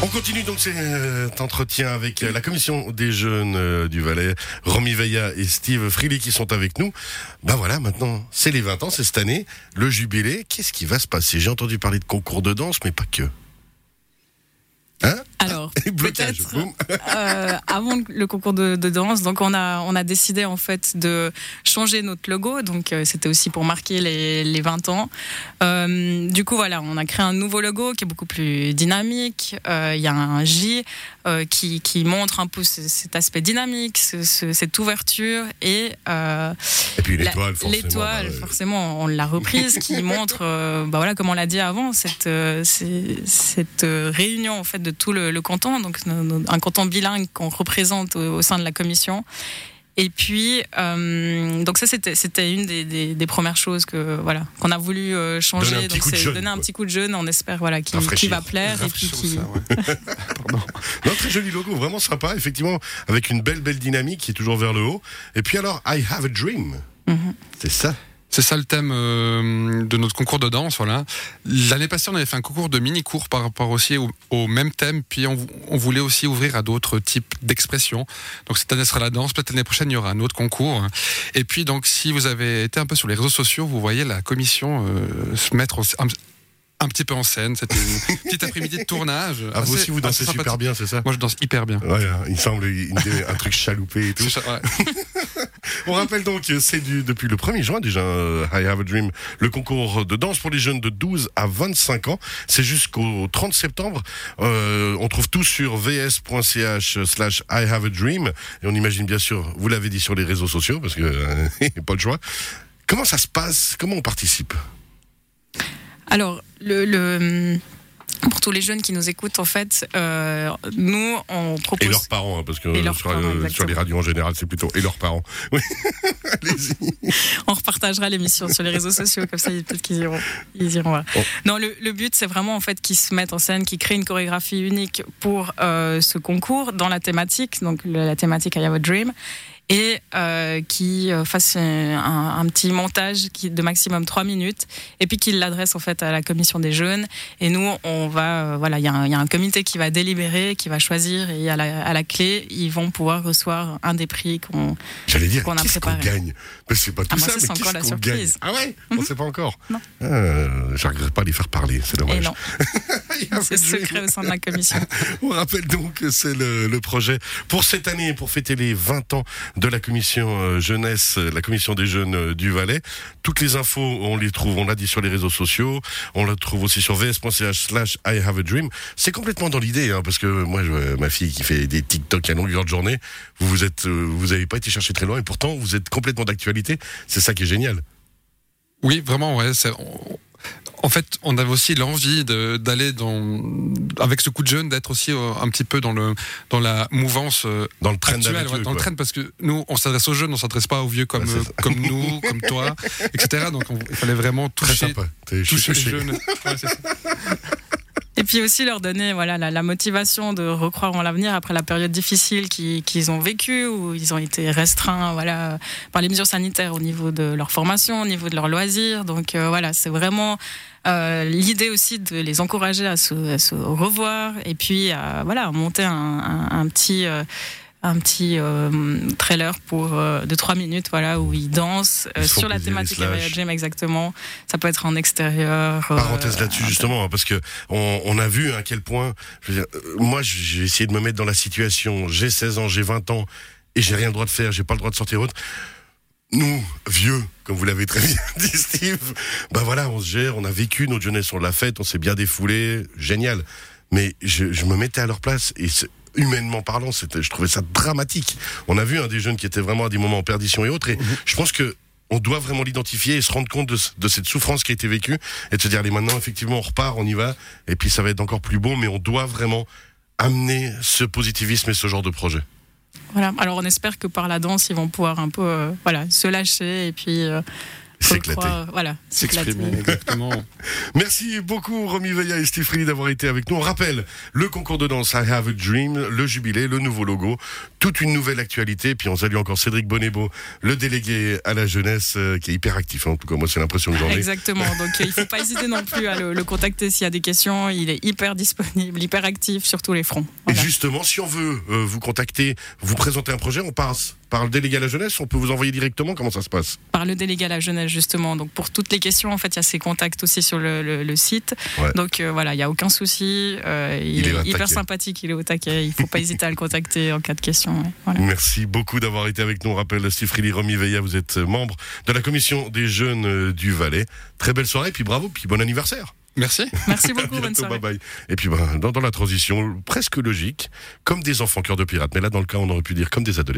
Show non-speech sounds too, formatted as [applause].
On continue donc cet entretien avec la commission des jeunes euh, du Valais, Romy Veilla et Steve Freely qui sont avec nous. Ben voilà, maintenant c'est les 20 ans, c'est cette année, le jubilé. Qu'est-ce qui va se passer? J'ai entendu parler de concours de danse, mais pas que. Hein? Alors, [laughs] peut-être euh, avant le concours de, de danse, donc on a on a décidé en fait de changer notre logo. Donc euh, c'était aussi pour marquer les, les 20 ans. Euh, du coup voilà, on a créé un nouveau logo qui est beaucoup plus dynamique. Il y a un J qui qui montre un peu ce- cet aspect dynamique, ce- ce- cette ouverture et Et puis l'étoile, forcément. L'étoile, bah, forcément, on l'a reprise, qui [laughs] montre, bah voilà, comme on l'a dit avant, cette, cette réunion en fait de tout le, le canton, donc un canton bilingue qu'on représente au, au sein de la commission. Et puis, euh, donc ça c'était c'était une des, des- des premières choses que voilà qu'on a voulu euh, changer. Donner un petit donc c'est jeune, donner un quoi. petit coup de jeune. On espère voilà qui, qui va plaire et puis qui. ça, ouais. [laughs] Pardon. Non, très joli logo, vraiment sympa, effectivement, avec une belle, belle dynamique qui est toujours vers le haut. Et puis alors, I have a dream. Mhm. C'est ça. C'est ça le thème euh, de notre concours de danse. Voilà. L'année passée, on avait fait un concours de mini-cours par rapport aussi au, au même thème. Puis on, on voulait aussi ouvrir à d'autres types d'expressions. Donc cette année sera la danse. Peut-être l'année prochaine, il y aura un autre concours. Et puis donc, si vous avez été un peu sur les réseaux sociaux, vous voyez la commission euh, se mettre un, petit peu en scène. C'était une [laughs] petite après-midi de tournage. Ah, vous aussi, vous dansez super bien, c'est ça Moi, je danse hyper bien. Ouais, hein, il semble un truc chaloupé et tout. Ouais. [laughs] On rappelle donc c'est depuis le 1er juin déjà, euh, I Have a Dream, le concours de danse pour les jeunes de 12 à 25 ans. C'est jusqu'au 30 septembre. Euh, on trouve tout sur vs.ch slash I Have a Dream. Et on imagine bien sûr, vous l'avez dit sur les réseaux sociaux, parce que euh, [laughs] pas le choix. Comment ça se passe? Comment on participe? Alors, le- pour tous les jeunes qui nous écoutent, en fait, euh, nous, on propose. Et leurs parents, hein, parce que euh, sur, parents, euh, sur exactement. les radios en général, c'est plutôt et leurs parents. [laughs] Oui. Allez-y. On repartagera l'émission sur les réseaux sociaux, comme ça, peut-être qu'ils iront. Ils iront. Oh. Non, le, le but, c'est vraiment en fait qu'ils se mettent en scène, qu'ils créent une chorégraphie unique pour euh, ce concours dans la thématique, donc la thématique I Have a Dream, et euh, qui euh, fassent un, un petit montage qui, de maximum 3 minutes, et puis qu'ils l'adressent en fait à la commission des jeunes. Et nous, on va, euh, voilà, il y, a un- il y a un comité qui va délibérer, qui va choisir, et à la, à la clé, ils vont pouvoir recevoir un des prix qu'on J'allais dire, Qu'on a qu'est-ce qu'on préparé. gagne? Mais c'est pas tout Ah, moi, ça, mais c'est encore qu'est-ce la qu'on gagne? surprise. Ah ouais? On sait pas encore Non. Ah, je regrette pas de les faire parler, c'est dommage. Et non, [laughs] c'est secret au sein de la commission. [laughs] On rappelle donc que c'est le, le projet pour cette année, pour fêter les 20 ans de la commission euh, jeunesse, euh, la commission des jeunes euh, du Valais. Toutes les infos, on les trouve, on l'a dit sur les réseaux sociaux, on la trouve aussi sur vs.ch slash I have a dream. C'est complètement dans l'idée, hein, parce que moi, ma fille qui fait des TikTok à longueur de journée, vous vous êtes, vous avez pas été chercher très loin et pourtant vous êtes complètement d'actualité. C'est ça qui est génial. Oui, vraiment, ouais. En fait, on avait aussi l'envie d'aller dans, avec ce coup de jeune, d'être aussi euh, un petit peu dans le dans la mouvance euh, Dans le trend actuelle, ouais, dans le trend, parce que nous, on s'adresse aux jeunes, on s'adresse pas aux vieux comme euh, comme nous, comme toi, etc. Donc, on- il fallait vraiment Très toucher, sympa. Toucher les jeunes. Ouais, puis aussi leur donner voilà, la, la motivation de recroire en l'avenir après la période difficile qui- qu'ils ont vécue, où ils ont été restreints voilà, par les mesures sanitaires au niveau de leur formation, au niveau de leurs loisirs. Donc euh, voilà, c'est vraiment euh, l'idée aussi de les encourager à se, à se revoir et puis à voilà, monter un, un- un petit... euh, un petit euh, trailer pour euh, de trois minutes voilà où ils dansent euh, Ils se font sur la thématique Jam exactement. Ça peut être en extérieur Parenthèse là-dessus justement hein, parce que on, on a vu à quel point je veux dire, moi j'ai essayé de me mettre dans la situation. J'ai 16 ans j'ai 20 ans et j'ai rien le droit de faire j'ai pas le droit de sortir autre. Nous vieux comme vous l'avez très bien [laughs] dit Steve ben voilà on se gère on a vécu notre jeunesse on l'a faite on s'est bien défoulé génial. Mais je, je me mettais à leur place et c'est- humainement parlant c'était je trouvais ça dramatique on a vu un des jeunes qui étaient vraiment à des moments en perdition et autres et je pense que on doit vraiment l'identifier et se rendre compte de cette souffrance qui a été vécue et de se dire allez maintenant effectivement on repart, on y va et puis ça va être encore plus beau mais on doit vraiment amener ce positivisme et ce genre de projet. Voilà. Alors on espère que par la danse, ils vont pouvoir un peu euh, voilà, se lâcher et puis euh, S'éclater. Voilà, s'éclater. S'exprimer, [laughs] exactement. Merci beaucoup Romy Veilla et Free d'avoir été avec nous. On rappelle le concours de danse I Have a Dream, le jubilé, le nouveau logo, toute une nouvelle actualité. Puis on salue encore Cédric Bonebo, le délégué à la jeunesse, euh, qui est hyper actif. hein. En tout cas, moi c'est l'impression que j'en ai. Exactement. Donc euh, il faut pas hésiter non plus à le, le contacter s'il y a des questions. Il est hyper disponible, hyper actif sur tous les fronts. Et justement, si on veut euh, vous contacter, vous présenter un projet, on passe par le délégué à la jeunesse, on peut vous envoyer directement. Comment ça se passe? Par le délégué à la jeunesse justement. Donc pour toutes les questions, en fait, il y a ses contacts aussi sur le, le- le site. Ouais. Donc euh, voilà, il y a aucun souci. Euh, il, Il est hyper taquet. sympathique, il est au taquet. Il faut pas [laughs] hésiter à le contacter en cas de question. ouais. Voilà. Merci beaucoup d'avoir été avec nous. On rappelle, Steve Frilly, Romy Veilla, vous êtes membre de la commission des jeunes euh, du Valais. Très belle soirée, puis bravo, puis bon anniversaire. Merci. [laughs] Merci beaucoup, bonne bientôt, soirée. bye bye. Et puis ben, dans, dans la transition, presque logique, comme des enfants cœur de pirate. Mais là, dans le cas, on aurait pu dire comme des adolescents.